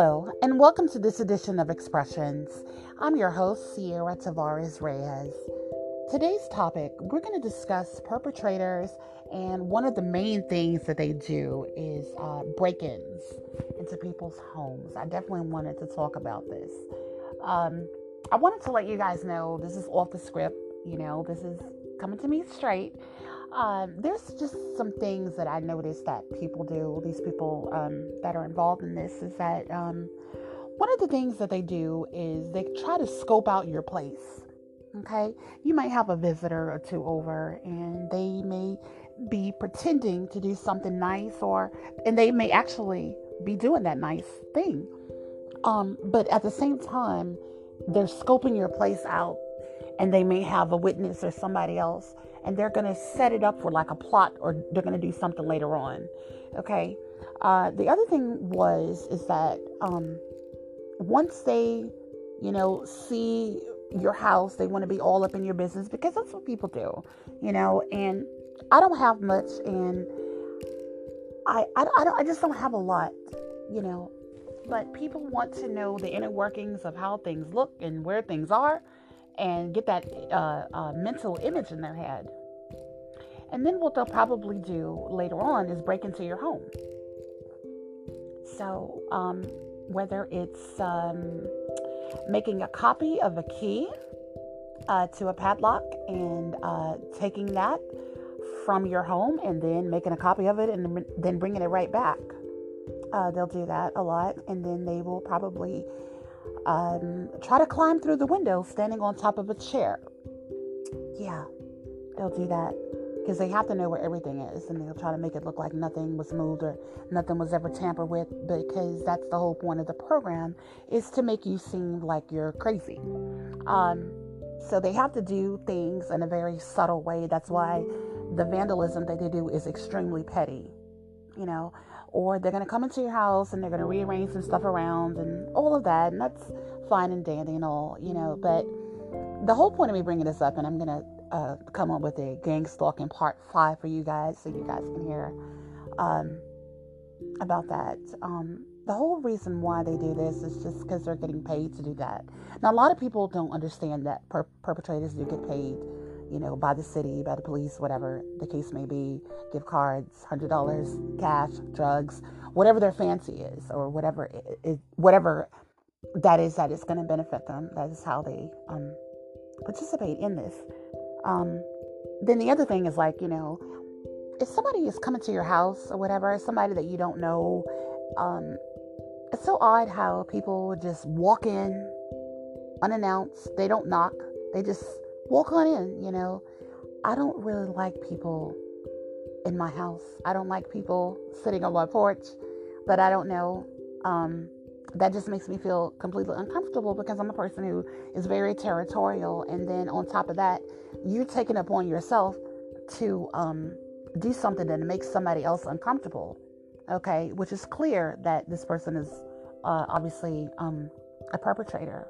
Hello, and welcome to this edition of Expressions. I'm your host, Ciara Tavares Reyes. Today's topic, we're going to discuss perpetrators, and one of the main things that they do is uh, break ins into people's homes. I definitely wanted to talk about this. Um, I wanted to let you guys know this is off the script, you know, this is coming to me straight. Um, there's just some things that I noticed that people do, these people um, that are involved in this, is that um, one of the things that they do is they try to scope out your place. Okay, you might have a visitor or two over, and they may be pretending to do something nice, or and they may actually be doing that nice thing. Um, but at the same time, they're scoping your place out, and they may have a witness or somebody else and they're going to set it up for like a plot or they're going to do something later on. Okay. Uh, the other thing was is that um, once they, you know, see your house, they want to be all up in your business because that's what people do, you know. And I don't have much, and I I, I don't I just don't have a lot, you know. But people want to know the inner workings of how things look and where things are and get that uh, uh, mental image in their head. And then what they'll probably do later on is break into your home. So, um, whether it's um, making a copy of a key uh, to a padlock and uh, taking that from your home and then making a copy of it and then bringing it right back. Uh, they'll do that a lot, and then they will probably um, try to climb through the window standing on top of a chair. Yeah, they'll do that. Because they have to know where everything is and they'll try to make it look like nothing was moved or nothing was ever tampered with because that's the whole point of the program is to make you seem like you're crazy. Um, so they have to do things in a very subtle way. That's why the vandalism that they do is extremely petty you know or they're going to come into your house and they're going to rearrange some stuff around and all of that and that's fine and dandy and all you know but the whole point of me bringing this up and i'm going to uh, come up with a gang stalking part five for you guys so you guys can hear um, about that. Um, the whole reason why they do this is just because they're getting paid to do that. Now a lot of people don't understand that per- perpetrators do get paid you know, by the city, by the police, whatever the case may be, gift cards, hundred dollars, cash, drugs, whatever their fancy is, or whatever it, it, whatever that is that is going to benefit them. That is how they um, participate in this. Um, then the other thing is like, you know, if somebody is coming to your house or whatever, somebody that you don't know, um, it's so odd how people just walk in unannounced. They don't knock. They just walk on in, you know. I don't really like people in my house. I don't like people sitting on my porch that I don't know. Um, that just makes me feel completely uncomfortable because I'm a person who is very territorial. And then on top of that, you're taking upon yourself to um, do something that makes somebody else uncomfortable. Okay, which is clear that this person is uh, obviously um, a perpetrator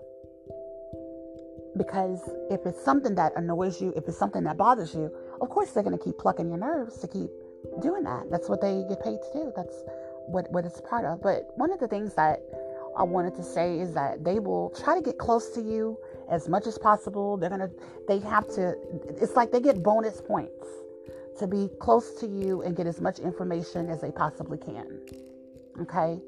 because if it's something that annoys you, if it's something that bothers you, of course they're going to keep plucking your nerves to keep doing that. That's what they get paid to do. That's what what it's part of. But one of the things that I wanted to say is that they will try to get close to you as much as possible. They're gonna they have to it's like they get bonus points to be close to you and get as much information as they possibly can. Okay?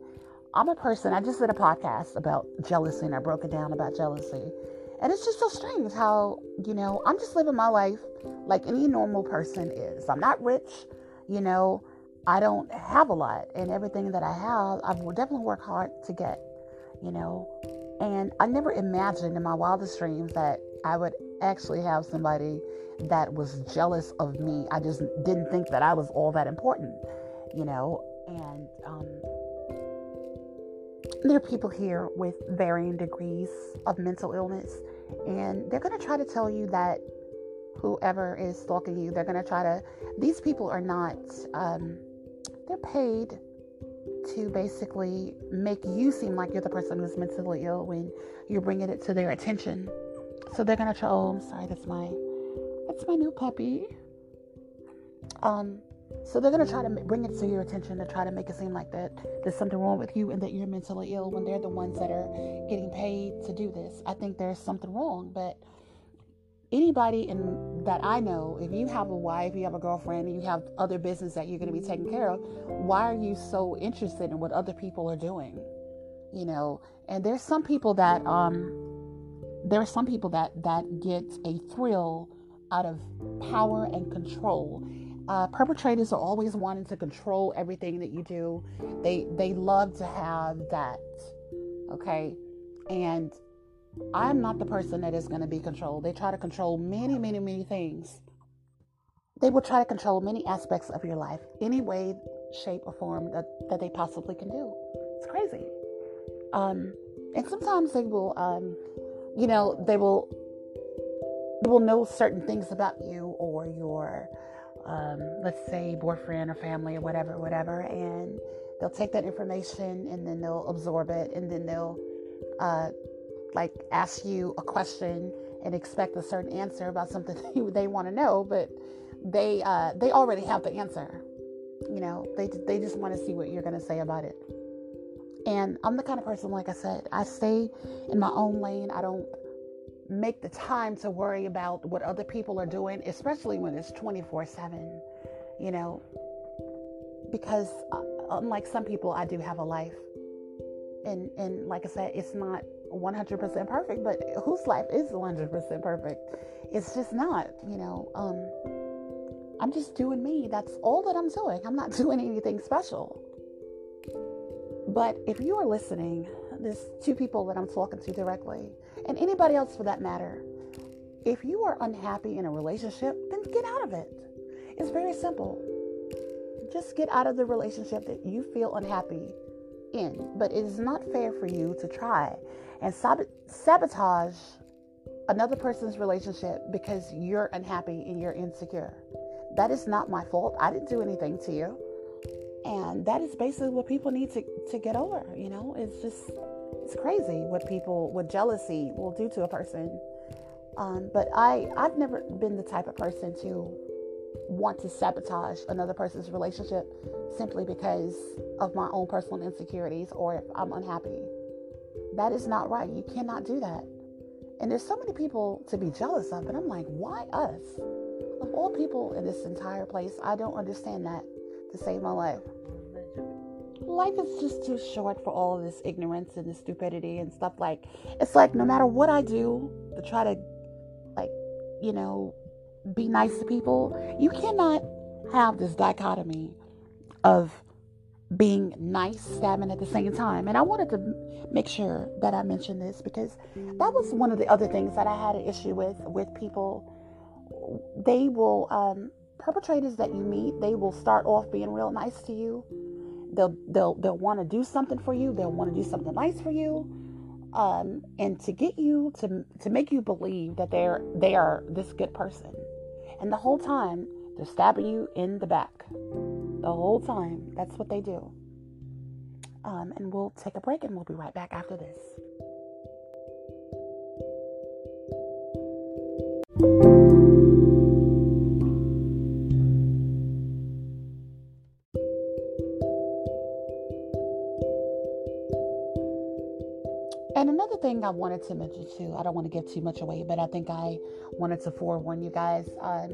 I'm a person, I just did a podcast about jealousy and I broke it down about jealousy. And it's just so strange how, you know, I'm just living my life like any normal person is. I'm not rich, you know, I don't have a lot, and everything that I have, I will definitely work hard to get, you know. And I never imagined in my wildest dreams that I would actually have somebody that was jealous of me. I just didn't think that I was all that important, you know. And um, there are people here with varying degrees of mental illness, and they're going to try to tell you that whoever is stalking you, they're going to try to. These people are not. Um, they're paid to basically make you seem like you're the person who's mentally ill when you're bringing it to their attention. So they're gonna try. Oh, I'm sorry. That's my that's my new puppy. Um, So they're going to try to bring it to your attention to try to make it seem like that there's something wrong with you and that you're mentally ill when they're the ones that are getting paid to do this. I think there's something wrong, but anybody in that I know, if you have a wife, you have a girlfriend, you have other business that you're going to be taking care of, why are you so interested in what other people are doing? You know, and there's some people that um there are some people that that get a thrill out of power and control. Uh, perpetrators are always wanting to control everything that you do. They they love to have that. Okay, and I'm not the person that is going to be controlled. They try to control many, many, many things. They will try to control many aspects of your life, any way, shape, or form that, that they possibly can do. It's crazy. Um, and sometimes they will, um, you know, they will will know certain things about you or your, um, let's say, boyfriend or family or whatever, whatever, and they'll take that information and then they'll absorb it and then they'll uh, like ask you a question and expect a certain answer about something they want to know, but they uh, they already have the answer. You know, they they just want to see what you're going to say about it. And I'm the kind of person, like I said, I stay in my own lane. I don't make the time to worry about what other people are doing, especially when it's 24 7. You know, because uh, unlike some people, I do have a life. And, and like I said, it's not 100% perfect, but whose life is 100% perfect? It's just not, you know. Um, I'm just doing me. That's all that I'm doing. I'm not doing anything special. But if you are listening, there's two people that I'm talking to directly, and anybody else for that matter. If you are unhappy in a relationship, then get out of it. It's very simple. Just get out of the relationship that you feel unhappy in. But it is not fair for you to try and sabotage another person's relationship because you're unhappy and you're insecure. That is not my fault. I didn't do anything to you. And that is basically what people need to, to get over. You know, it's just, it's crazy what people, what jealousy will do to a person. Um, but I, I've never been the type of person to want to sabotage another person's relationship simply because of my own personal insecurities or if I'm unhappy. That is not right. You cannot do that. And there's so many people to be jealous of, but I'm like, why us? Of all people in this entire place, I don't understand that to save my life. Life is just too short for all this ignorance and this stupidity and stuff like it's like no matter what I do to try to like, you know, be nice to people, you cannot have this dichotomy of being nice, stabbing at the same time. And I wanted to make sure that I mentioned this because that was one of the other things that I had an issue with with people. They will um, perpetrators that you meet. They will start off being real nice to you. They'll they'll they'll want to do something for you. They'll want to do something nice for you, um, and to get you to to make you believe that they're they are this good person. And the whole time they're stabbing you in the back the whole time. That's what they do. Um, and we'll take a break and we'll be right back after this. Thing I wanted to mention too, I don't want to give too much away, but I think I wanted to forewarn you guys. Um,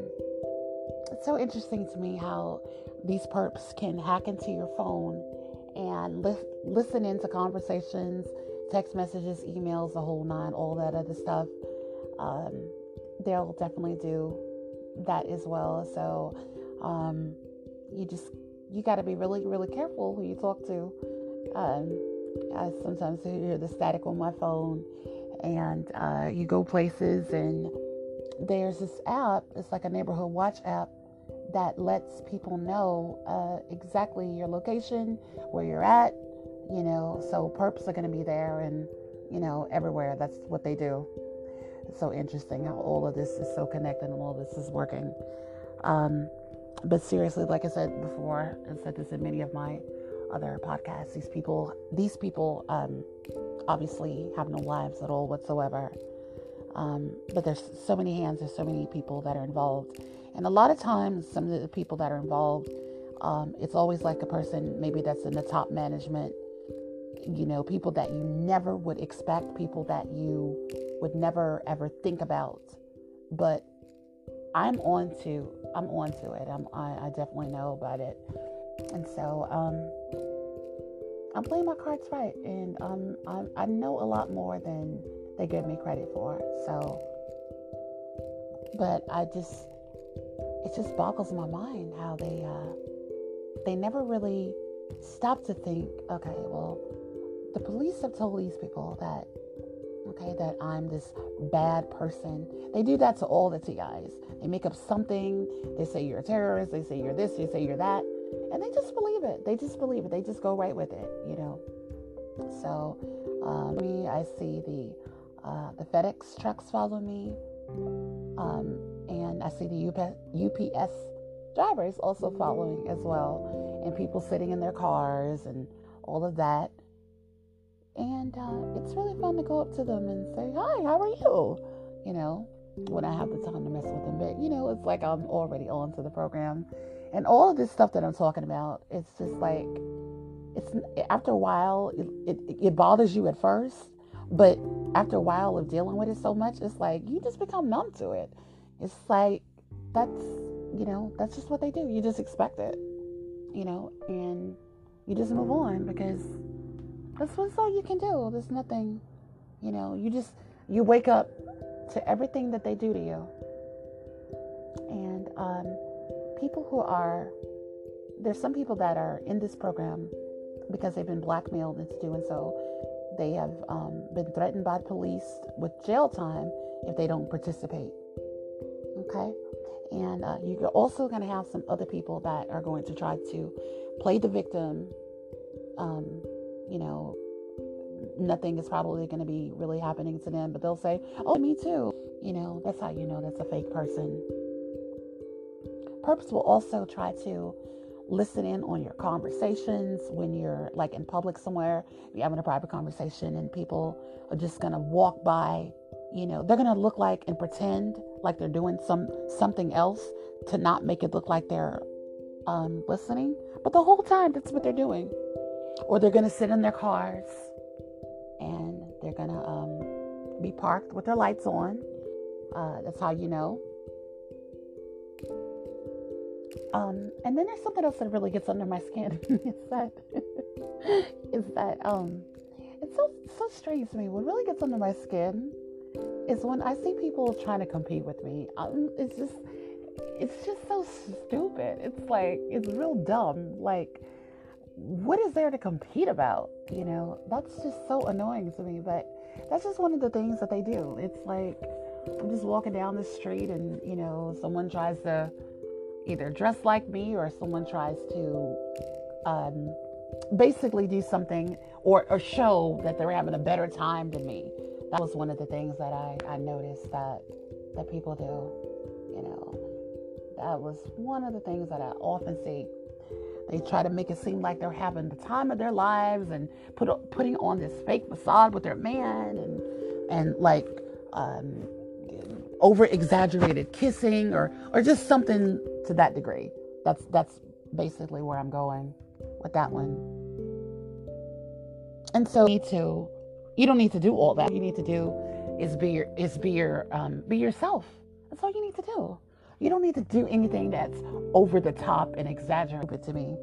it's so interesting to me how these perps can hack into your phone and li- listen into conversations, text messages, emails, the whole nine, all that other stuff. Um, they'll definitely do that as well. So um, you just you got to be really really careful who you talk to. Um, I sometimes hear the static on my phone, and uh, you go places and there's this app. It's like a neighborhood watch app that lets people know uh, exactly your location, where you're at, you know. So perps are going to be there and, you know, everywhere. That's what they do. It's so interesting how all of this is so connected and all this is working. Um, but seriously, like I said before, I said this in many of my other podcasts. These people, these people, um, obviously have no lives at all whatsoever. Um, but there's so many hands, there's so many people that are involved and a lot of times, some of the people that are involved, Um, it's always like a person maybe that's in the top management, you know, people that you never would expect, people that you would never ever think about. But I'm on to I'm on to it. I'm I, I definitely know about it. And so um I'm playing my cards right and um I I know a lot more than they give me credit for. So but I just it just boggles my mind how they uh they never really stop to think, okay, well, the police have told these people that okay, that I'm this bad person. They do that to all the TIs. They make up something. They say you're a terrorist. They say you're this. They say you're that. And they just believe it. They just believe it. They just go right with it, you know. So, um, me, I see the uh, the FedEx trucks follow me, um, and I see the UPS drivers also following as well, and people sitting in their cars and all of that. And uh, it's really fun to go up to them and say, Hi, how are you? You know, when I have the time to mess with them. But, you know, it's like I'm already on to the program. And all of this stuff that I'm talking about, it's just like, it's after a while, it, it, it bothers you at first. But after a while of dealing with it so much, it's like you just become numb to it. It's like, that's, you know, that's just what they do. You just expect it, you know, and you just move on because that's what's all you can do. There's nothing, you know, you just, you wake up to everything that they do to you. And um, people who are, there's some people that are in this program because they've been blackmailed into doing so. They have um, been threatened by police with jail time if they don't participate. Okay? And uh, you're also going to have some other people that are going to try to play the victim um, you know, nothing is probably going to be really happening to them, but they'll say, Oh, me too. You know, that's how you know that's a fake person. Perps will also try to listen in on your conversations when you're like in public somewhere, you're having a private conversation, and people are just to walk by. You know, they're to look like and pretend like they're doing some something else to not make it look like they're um, listening. But the whole time, that's what they're doing or they're to sit in their cars and they're to um, be parked with their lights on. Uh, that's how you know. Um, and then there's something else that really gets under my skin. is that is that um, it's so so strange to me. What really gets under my skin is when I see people trying to compete with me. Um, it's just it's just so stupid. It's like it's real dumb. Like what is there to compete about? You know, that's just so annoying to me. But that's just one of the things that they do. It's like I'm just walking down the street and, you know, someone tries to either dress like me or someone tries to um, basically do something or, or show that they're having a better time than me. That was one of the things that I, I noticed that that people do. You know, that was one of the things that I often see they try to make it seem like they're having the time of their lives and put putting on this fake facade with their man and and like um, over exaggerated kissing or or just something to that degree. That's that's basically where I'm going with that one. And so you need to you don't need to do all that. You need to do is be your is be your um, be yourself. That's all you need to do. You don't need to do anything that's over the top and exaggerated to me.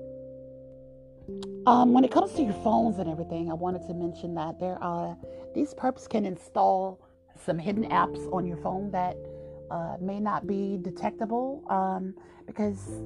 Um, when it comes to your phones and everything, I wanted to mention that there are these perps can install some hidden apps on your phone that uh, may not be detectable um, because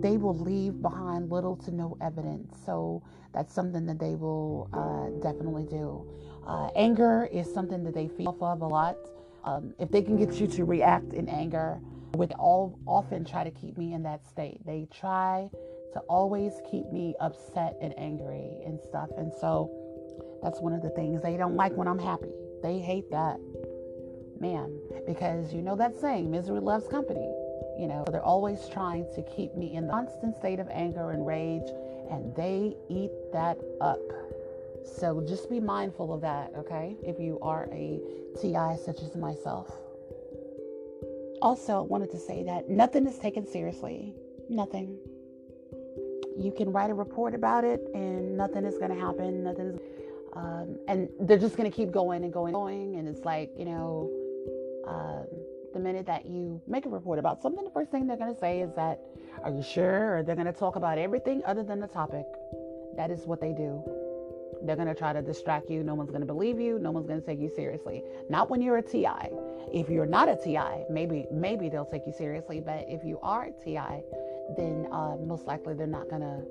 they will leave behind little to no evidence. So that's something that they will uh, definitely do. Uh, anger is something that they feed off of a lot. Um, if they can get you to react in anger, would all often try to keep me in that state. They try to always keep me upset and angry and stuff. And so that's one of the things they don't like when I'm happy. They hate that. Man, because you know that saying, misery loves company. You know, they're always trying to keep me in the constant state of anger and rage, and they eat that up. So just be mindful of that, okay? If you are a TI such as myself. Also, I wanted to say that nothing is taken seriously. Nothing. you can write a report about it and nothing is going to happen. Nothing is, um, and they're just going to keep going and going and going. And it's like, you know, um, the minute that you make a report about something, the first thing they're going to say is that, are you sure? Or they're going to talk about everything other than the topic. That is what they do. They're going to try to distract you. No one's going to believe you. No one's going to take you seriously. Not when you're a TI. If you're not a TI, maybe maybe they'll take you seriously. But if you are a TI, then uh, most likely they're not going to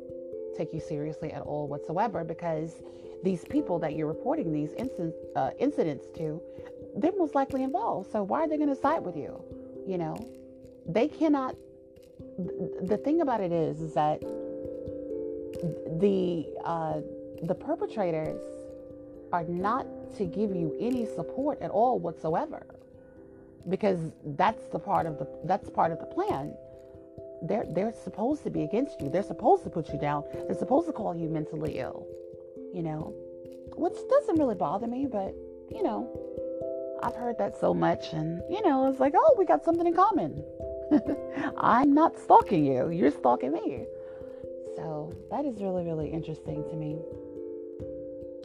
take you seriously at all whatsoever because these people that you're reporting these incidents, uh, incidents to, they're most likely involved. So why are they going to side with you? You know, they cannot. The thing about it is, is that the uh, the perpetrators are not to give you any support at all whatsoever because that's the part of the that's part of the plan they're they're supposed to be against you they're supposed to put you down they're supposed to call you mentally ill you know which doesn't really bother me but you know i've heard that so much and you know it's like oh we got something in common i'm not stalking you you're stalking me so that is really really interesting to me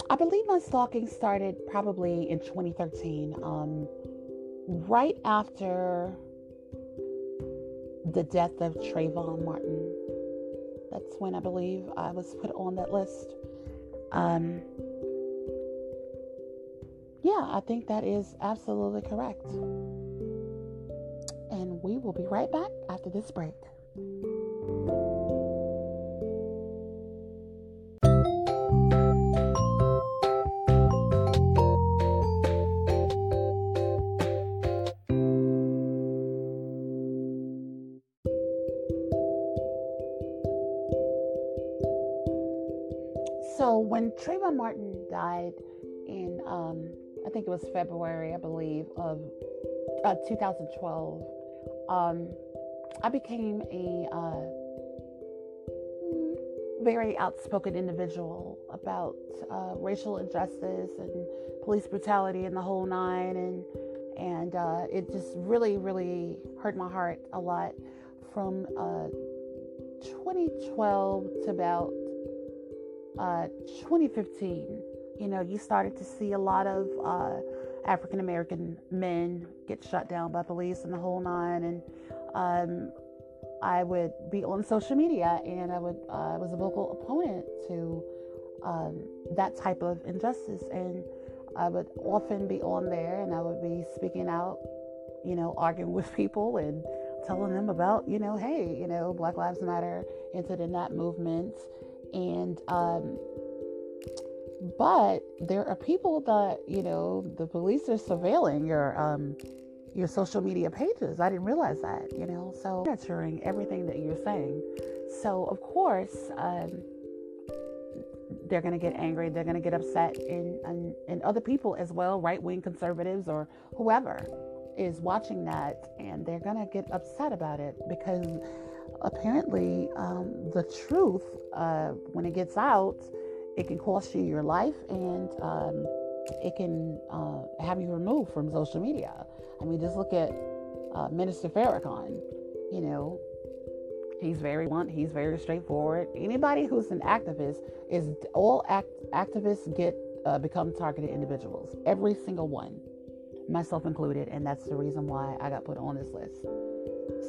I believe my stalking started probably in 2013, um, right after the death of Trayvon Martin. That's when I believe I was put on that list. Um, yeah, I think that is absolutely correct. And we will be right back after this break. Martin died in, um, I think it was February, I believe, of uh, 2012, um, I became a uh, very outspoken individual about uh, racial injustice and police brutality and the whole nine, and and uh, it just really, really hurt my heart a lot from uh, 2012 to about uh, 2015, you know, you started to see a lot of uh, African American men get shut down by police and the whole nine. And um, I would be on social media and I would uh, I was a vocal opponent to um, that type of injustice. And I would often be on there and I would be speaking out, you know, arguing with people and telling them about, you know, hey, you know, Black Lives Matter entered in that movement and um, but there are people that you know the police are surveilling your um, your social media pages. I didn't realize that, you know. So monitoring everything that you're saying. So of course. Um, they're going to get angry. They're going to get upset, and, and, and other people as well, right wing conservatives or whoever is watching that, and they're going to get upset about it because apparently um, the truth, uh, when it gets out, it can cost you your life and um, it can uh, have you removed from social media. I mean, just look at uh, Minister Farrakhan. You know, he's very blunt. He's very straightforward. Anybody who's an activist is all act, activists get uh, become targeted individuals. Every single one, myself included, and that's the reason why I got put on this list.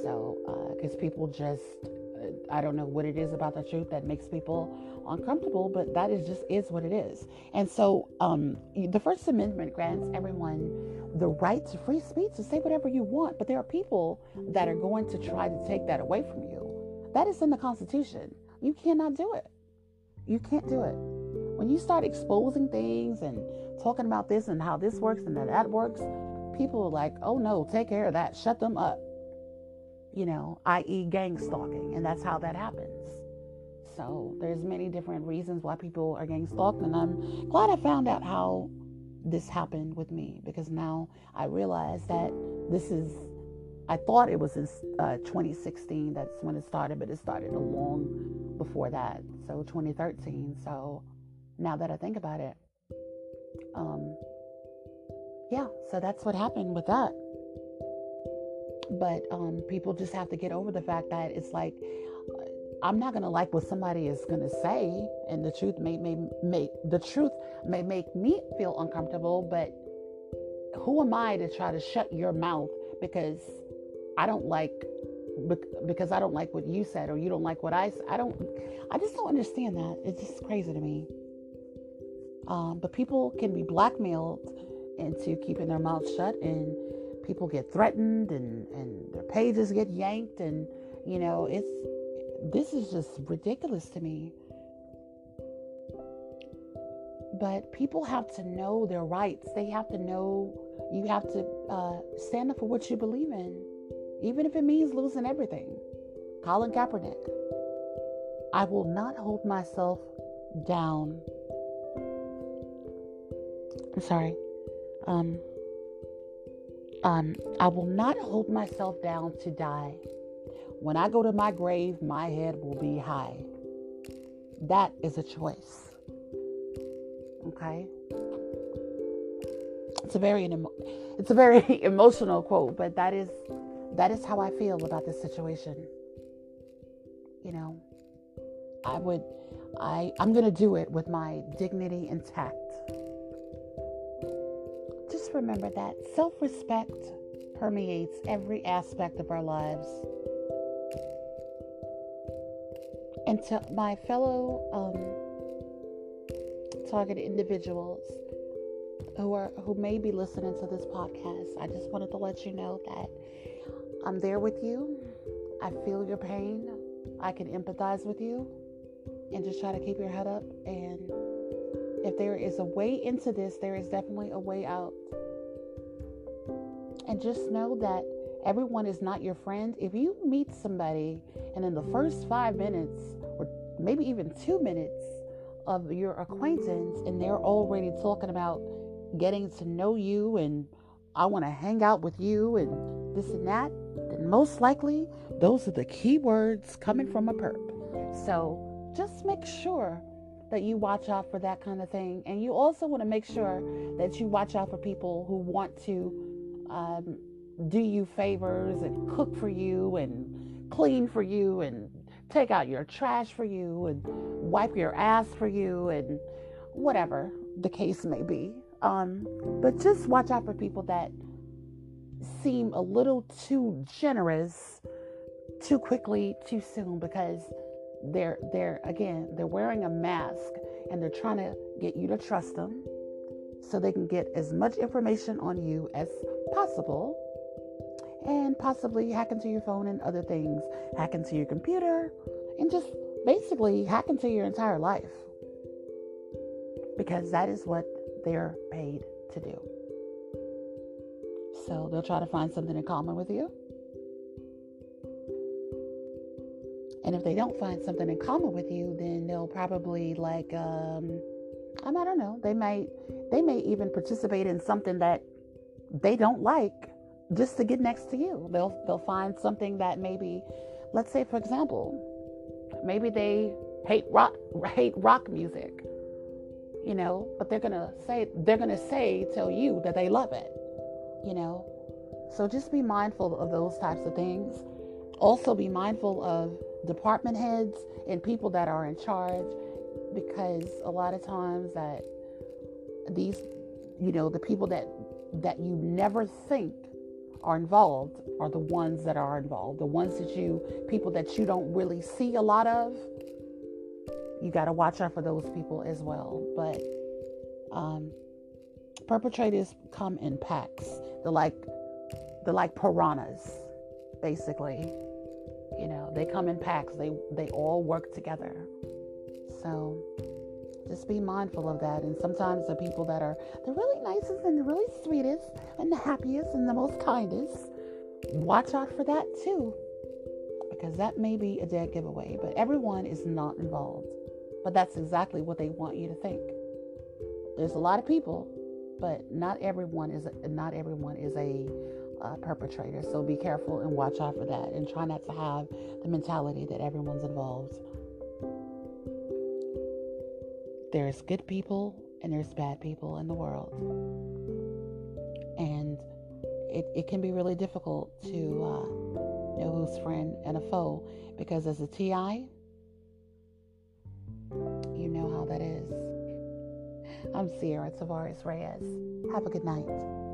So, because uh, people just, uh, I don't know what it is about the truth that makes people uncomfortable, but that is just is what it is. And so, um, the First Amendment grants everyone the right to free speech to say whatever you want, but there are people that are going to try to take that away from you. That is in the Constitution. You cannot do it. You can't do it. When you start exposing things and talking about this and how this works and that that works, people are like, oh no, take care of that. Shut them up you know, i.e., gang stalking, and that's how that happens. So there's many different reasons why people are gang stalked, and I'm glad I found out how this happened with me because now I realize that this is. I thought it was in uh, 2016. That's when it started, but it started a long before that. So 2013. So now that I think about it, um, yeah. So that's what happened with that but um, people just have to get over the fact that it's like I'm not gonna like what somebody is gonna say, and the truth may may make the truth may make me feel uncomfortable. But who am I to try to shut your mouth because I don't like because I don't like what you said or you don't like what I. I don't. I just don't understand that. It's just crazy to me. Um, but people can be blackmailed into keeping their mouths shut, and people get threatened, and and their pages get yanked, and you know it's this is just ridiculous to me. But people have to know their rights. They have to know you have to uh, stand up for what you believe in, even if it means losing everything. Colin Kaepernick. I will not hold myself down. I'm sorry. Um, um, I will not hold myself down to die. When I go to my grave, my head will be high. That is a choice. Okay? It's a very it's a very emotional quote, but that is that is how I feel about this situation. You know, I would I I'm going to do it with my dignity intact. Just remember that self-respect permeates every aspect of our lives. And to my fellow um, targeted individuals who are who may be listening to this podcast, I just wanted to let you know that I'm there with you. I feel your pain. I can empathize with you and just try to keep your head up. And if there is a way into this, there is definitely a way out. And just know that everyone is not your friend. If you meet somebody and in the first five minutes, or maybe even two minutes of your acquaintance, and they're already talking about getting to know you and I want to hang out with you and this and that, then most likely those are the key words coming from a perp. So just make sure that you watch out for that kind of thing. And you also want to make sure that you watch out for people who want to um, do you favors and cook for you and clean for you and take out your trash for you and wipe your ass for you and whatever the case may be. Um, but just watch out for people that seem a little too generous too quickly, too soon because they're they're again they're wearing a mask and they're trying to get you to trust them so they can get as much information on you as possible and possibly hack into your phone and other things, hack into your computer, and just basically hack into your entire life. Because that is what they're paid to do. So they'll try to find something in common with you. And if they don't find something in common with you, then they'll probably like um I don't know, they may they may even participate in something that they don't like just to get next to you. They'll they'll find something that maybe let's say for example, maybe they hate rock hate rock music you know, but they're gonna say they're gonna say tell you that they love it, you know. So just be mindful of those types of things. Also be mindful of department heads and people that are in charge because a lot of times that these you know the people that that you never think are involved are the ones that are involved the ones that you people that you don't really see a lot of you got to watch out for those people as well. But um, perpetrators come in packs. They're like they're like piranhas, basically. You know, they come in packs. They they all work together. So just be mindful of that. And sometimes the people that are the really nicest and the really sweetest and the happiest and the most kindest, watch out for that too. Because that may be a dead giveaway, but everyone is not involved. But that's exactly what they want you to think. There's a lot of people, but not everyone is not everyone is a uh, perpetrator. So be careful and watch out for that, and try not to have the mentality that everyone's involved. There's good people and there's bad people in the world, and it, it can be really difficult to uh, know who's friend and a foe because as a TI, You know how that is. I'm Ciara Tavares Reyes. Have a good night.